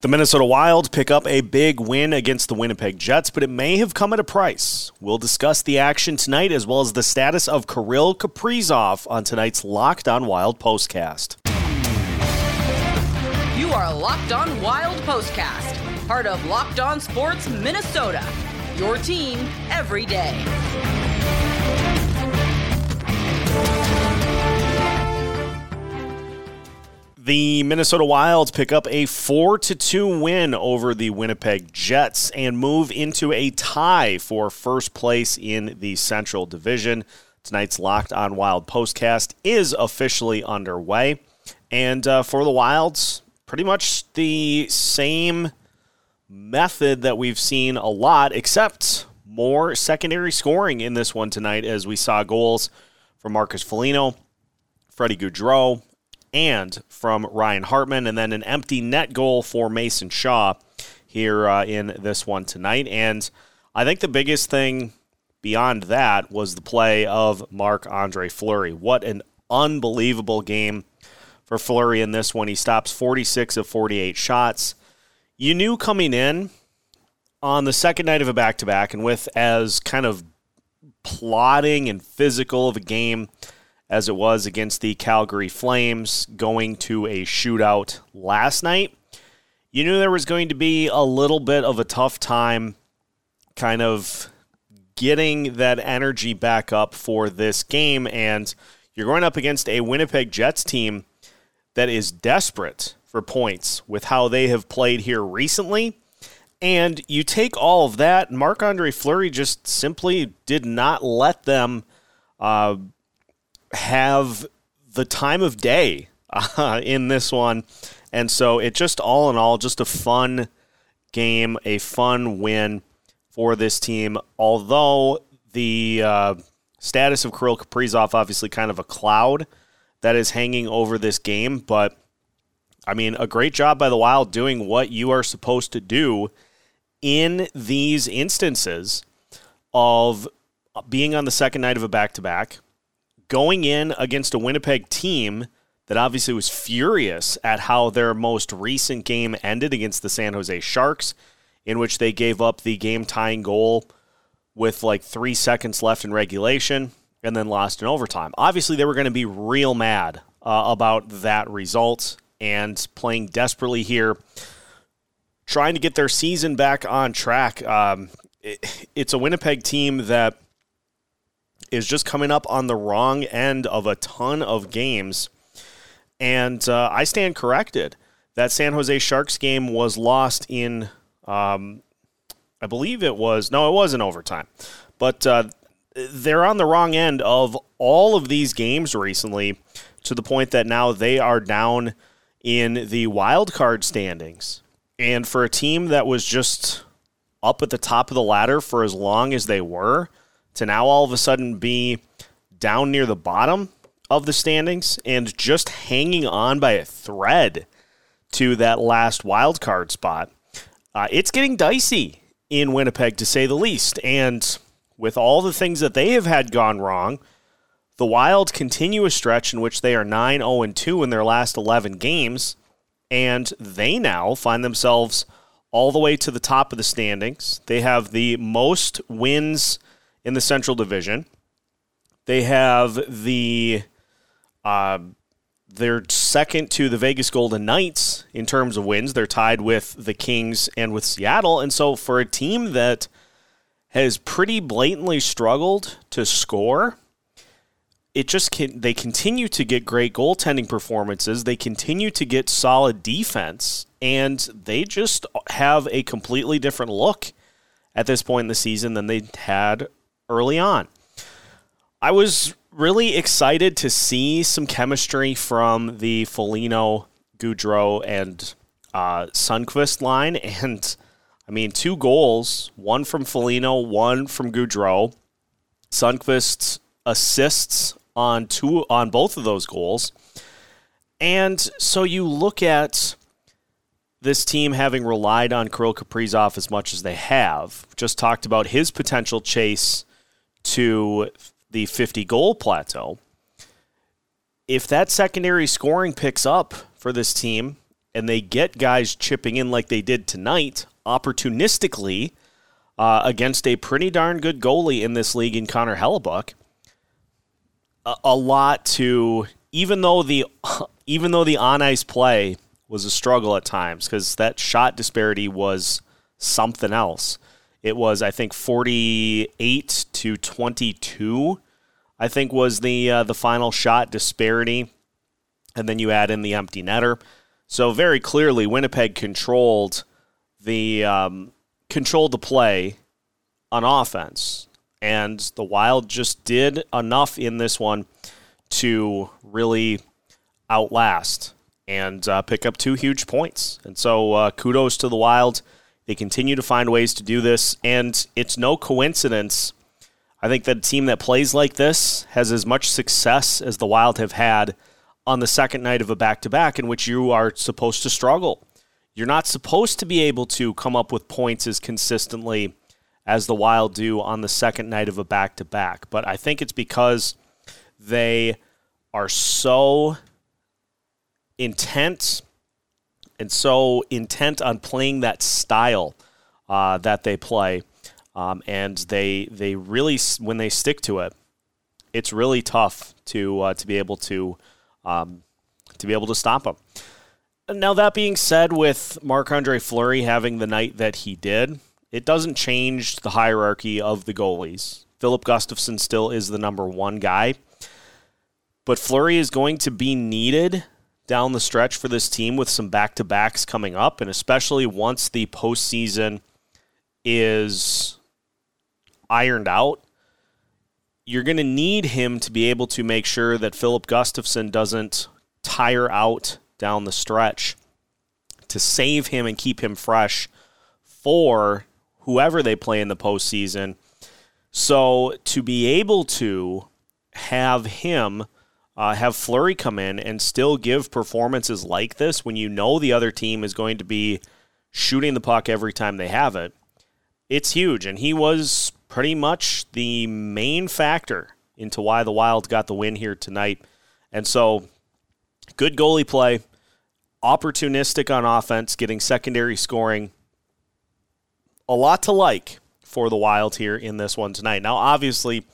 The Minnesota Wild pick up a big win against the Winnipeg Jets, but it may have come at a price. We'll discuss the action tonight as well as the status of Kirill Kaprizov on tonight's Locked On Wild postcast. You are Locked On Wild postcast, part of Locked On Sports Minnesota. Your team every day. The Minnesota Wilds pick up a 4 to 2 win over the Winnipeg Jets and move into a tie for first place in the Central Division. Tonight's Locked on Wild postcast is officially underway. And uh, for the Wilds, pretty much the same method that we've seen a lot, except more secondary scoring in this one tonight as we saw goals from Marcus Foligno, Freddie Gaudreau, and from Ryan Hartman, and then an empty net goal for Mason Shaw here uh, in this one tonight. And I think the biggest thing beyond that was the play of Marc Andre Fleury. What an unbelievable game for Fleury in this one. He stops 46 of 48 shots. You knew coming in on the second night of a back to back, and with as kind of plotting and physical of a game as it was against the Calgary Flames going to a shootout last night. You knew there was going to be a little bit of a tough time kind of getting that energy back up for this game. And you're going up against a Winnipeg Jets team that is desperate for points with how they have played here recently. And you take all of that, Marc Andre Fleury just simply did not let them uh, have the time of day uh, in this one. And so it just all in all, just a fun game, a fun win for this team. Although the uh, status of Kirill Kaprizov obviously kind of a cloud that is hanging over this game, but I mean, a great job by the Wild doing what you are supposed to do in these instances of being on the second night of a back to back, going in against a Winnipeg team that obviously was furious at how their most recent game ended against the San Jose Sharks, in which they gave up the game tying goal with like three seconds left in regulation and then lost in overtime. Obviously, they were going to be real mad uh, about that result and playing desperately here, trying to get their season back on track. Um, it, it's a Winnipeg team that is just coming up on the wrong end of a ton of games. And uh, I stand corrected. That San Jose Sharks game was lost in, um, I believe it was, no, it was in overtime. But uh, they're on the wrong end of all of these games recently to the point that now they are down in the wild card standings. And for a team that was just up at the top of the ladder for as long as they were, to now all of a sudden be down near the bottom of the standings and just hanging on by a thread to that last wild card spot. Uh, it's getting dicey in Winnipeg, to say the least. And with all the things that they have had gone wrong, the Wild continue a stretch in which they are 9 0 2 in their last 11 games, and they now find themselves all the way to the top of the standings. They have the most wins in the Central Division. They have the uh, they're second to the Vegas Golden Knights in terms of wins. They're tied with the Kings and with Seattle. And so for a team that has pretty blatantly struggled to score, it just can, they continue to get great goaltending performances. They continue to get solid defense, and they just have a completely different look at this point in the season than they had early on. I was really excited to see some chemistry from the Foligno, Gaudreau, and uh, Sundqvist line. And I mean, two goals, one from Foligno, one from Gaudreau. Sundqvist assists on two on both of those goals. And so you look at this team having relied on Kirill Kaprizov as much as they have. Just talked about his potential chase to the 50 goal plateau. If that secondary scoring picks up for this team, and they get guys chipping in like they did tonight, opportunistically, uh, against a pretty darn good goalie in this league in Connor Hellebuyck, a, a lot to even though the even though the on ice play was a struggle at times because that shot disparity was something else. It was I think 48 to 22 I think was the uh, the final shot disparity and then you add in the empty netter. So very clearly Winnipeg controlled the um, controlled the play on offense and the Wild just did enough in this one to really outlast and uh, pick up two huge points. And so uh, kudos to the Wild. They continue to find ways to do this, and it's no coincidence. I think that a team that plays like this has as much success as the Wild have had on the second night of a back to back, in which you are supposed to struggle. You're not supposed to be able to come up with points as consistently as the Wild do on the second night of a back to back. But I think it's because they are so intent and so intent on playing that style uh, that they play, um, and they they really when they stick to it, it's really tough to uh, to be able to um, to be able to stop them. Now that being said, with Marc Andre Fleury having the night that he did, it doesn't change the hierarchy of the goalies. Filip Gustavsson still is the number one guy. But Fleury is going to be needed down the stretch for this team with some back to backs coming up, and especially once the postseason is ironed out, you're going to need him to be able to make sure that Filip Gustavsson doesn't tire out down the stretch to save him and keep him fresh for whoever they play in the postseason. So to be able to have him uh, have Fleury come in and still give performances like this when you know the other team is going to be shooting the puck every time they have it, it's huge. And he was pretty much the main factor into why the Wild got the win here tonight. And so, good goalie play, opportunistic on offense, getting secondary scoring. A lot to like for the Wild here in this one tonight. Now, obviously,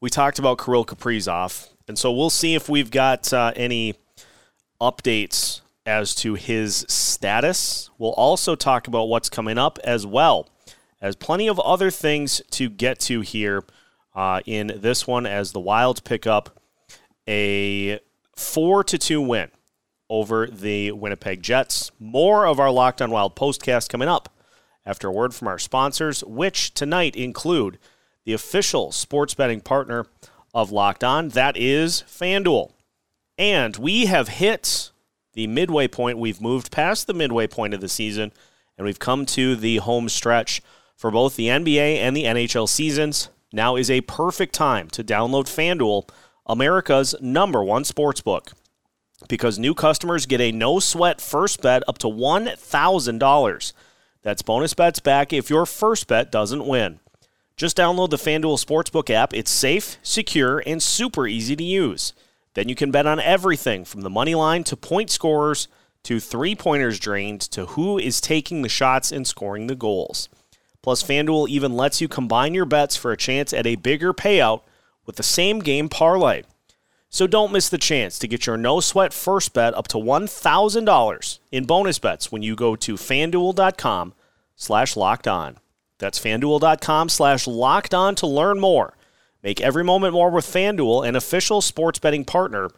we talked about Kirill Kaprizov and so we'll see if we've got uh, any updates as to his status. We'll also talk about what's coming up as well as plenty of other things to get to here uh, in this one as the Wilds pick up a 4 to 2 win over the Winnipeg Jets. More of our Locked on Wild postcast coming up after a word from our sponsors, which tonight include the official sports betting partner of Locked On. That is FanDuel. And we have hit the midway point. We've moved past the midway point of the season, and we've come to the home stretch for both the NBA and the NHL seasons. Now is a perfect time to download FanDuel, America's number one sports book, because new customers get a no sweat first bet up to $1,000. That's bonus bets back if your first bet doesn't win. Just download the FanDuel Sportsbook app. It's safe, secure, and super easy to use. Then you can bet on everything from the money line to point scorers to three pointers drained to who is taking the shots and scoring the goals. Plus, FanDuel even lets you combine your bets for a chance at a bigger payout with the same game parlay. So don't miss the chance to get your no sweat first bet up to $1,000 in bonus bets when you go to fanduel.com slash locked on. That's fanduel.com slash locked on to learn more. Make every moment more with FanDuel, an official sports betting partner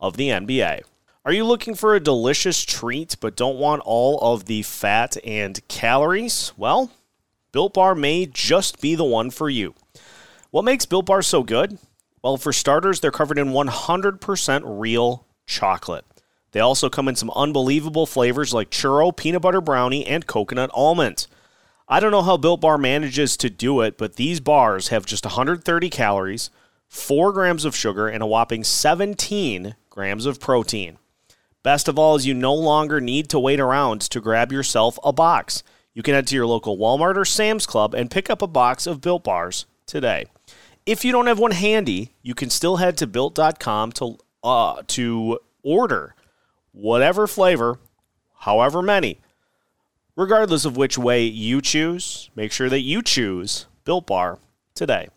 of the NBA. Are you looking for a delicious treat but don't want all of the fat and calories? Well, Built Bar may just be the one for you. What makes Built Bar so good? Well, for starters, they're covered in 100% real chocolate. They also come in some unbelievable flavors like churro, peanut butter brownie, and coconut almond. I don't know how Built Bar manages to do it, but these bars have just 130 calories, 4 grams of sugar, and a whopping 17 grams of protein. Best of all is you no longer need to wait around to grab yourself a box. You can head to your local Walmart or Sam's Club and pick up a box of Built Bars today. If you don't have one handy, you can still head to built.com to uh, to order whatever flavor however many. Regardless of which way you choose, make sure that you choose Built Bar today.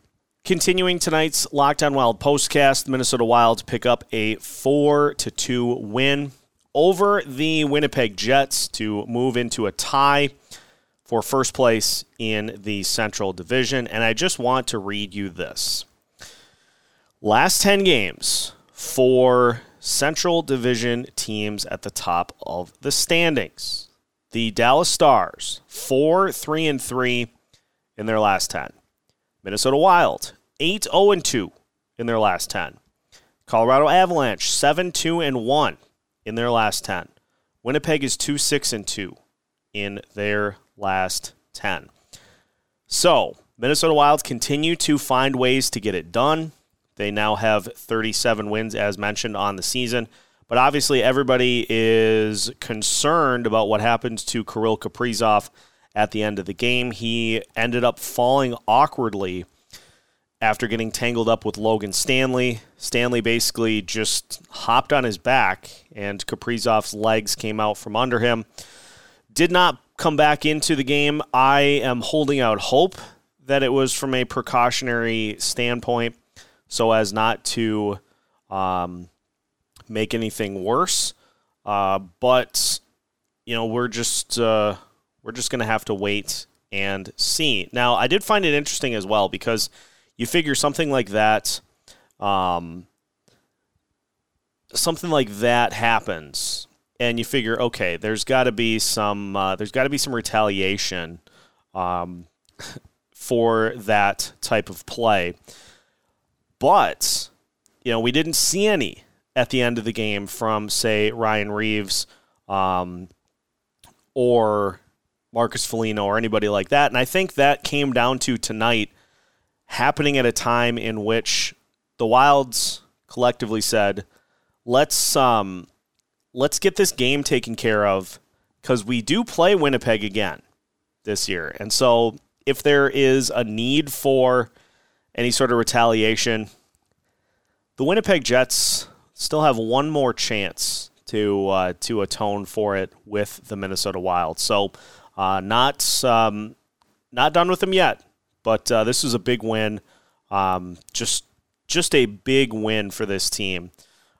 Continuing tonight's Locked On Wild postcast, the Minnesota Wild pick up a 4 to 2 win over the Winnipeg Jets to move into a tie for first place in the Central Division. And I just want to read you this. Last 10 games for Central Division teams at the top of the standings. The Dallas Stars, 4 3 and 3 in their last 10. Minnesota Wild, 8 0 and 2 in their last 10. Colorado Avalanche, 7 2 and 1 in their last 10. Winnipeg is 2 6 and 2 in their last 10. So, Minnesota Wilds continue to find ways to get it done. They now have 37 wins, as mentioned, on the season. But obviously, everybody is concerned about what happens to Kirill Kaprizov at the end of the game. He ended up falling awkwardly after getting tangled up with Logan Stanley. Stanley basically just hopped on his back, and Kaprizov's legs came out from under him. Did not come back into the game. I am holding out hope that it was from a precautionary standpoint so as not to um, make anything worse. Uh, but you know, we're just uh, we're just to have to wait and see. Now, I did find it interesting as well because you figure something like that, um, something like that happens, and you figure, okay, there's got to be some uh, there's got to be some retaliation um, for that type of play. But, you know, we didn't see any at the end of the game from, say, Ryan Reaves um, or Marcus Foligno or anybody like that. And I think that came down to tonight happening at a time in which the Wilds collectively said, let's um, let's get this game taken care of because we do play Winnipeg again this year. And so if there is a need for any sort of retaliation. The Winnipeg Jets still have one more chance to uh, to atone for it with the Minnesota Wild. So, uh, not um, not done with them yet, but uh, this was a big win. Um, just just a big win for this team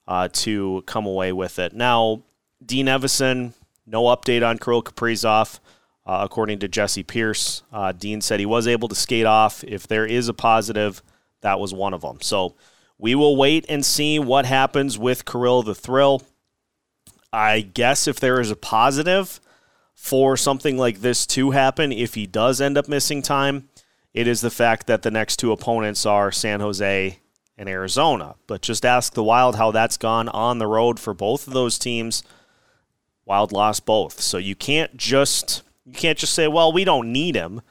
uh, to come away with it. Now, Dean Evason, no update on Kirill Kaprizov. Uh, according to Jessi Pierce, uh, Dean said he was able to skate off. If there is a positive, that was one of them. So we will wait and see what happens with Kirill the Thrill. I guess if there is a positive for something like this to happen, if he does end up missing time, it is the fact that the next two opponents are San Jose and Arizona. But just ask the Wild how that's gone on the road for both of those teams. Wild lost both. So you can't just you can't just say, well, we don't need him.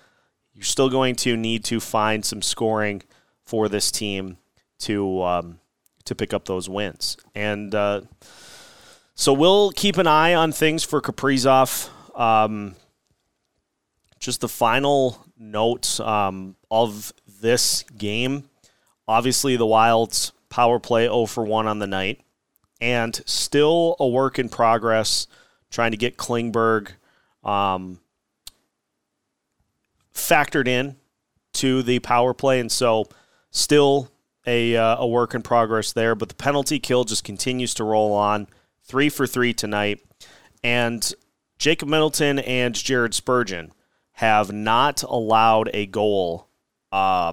You're still going to need to find some scoring for this team to um, to pick up those wins. And uh, so we'll keep an eye on things for Kaprizov. Um, just the final note um, of this game. Obviously, the Wild's power play 0 for 1 on the night, and still a work in progress trying to get Klingberg um, factored in to the power play, and so still a, uh, a work in progress there. But the penalty kill just continues to roll on. Three for three tonight, and Jacob Middleton and Jared Spurgeon have not allowed a goal uh,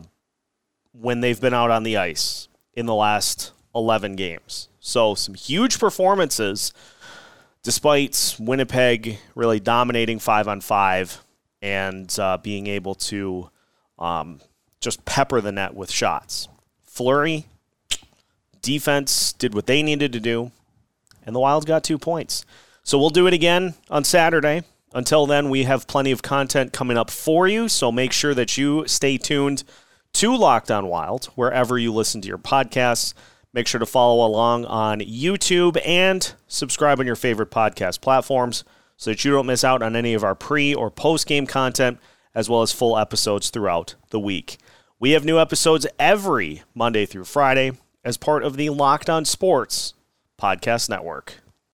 when they've been out on the ice in the last 11 games. So, some huge performances despite Winnipeg really dominating five on five and uh, being able to um, just pepper the net with shots. Fleury, defense did what they needed to do, and the Wild got two points. So we'll do it again on Saturday. Until then, we have plenty of content coming up for you, so make sure that you stay tuned to Locked On Wild wherever you listen to your podcasts. Make sure to follow along on YouTube and subscribe on your favorite podcast platforms so that you don't miss out on any of our pre or post game content, as well as full episodes throughout the week. We have new episodes every Monday through Friday as part of the Locked On Sports Podcast Network.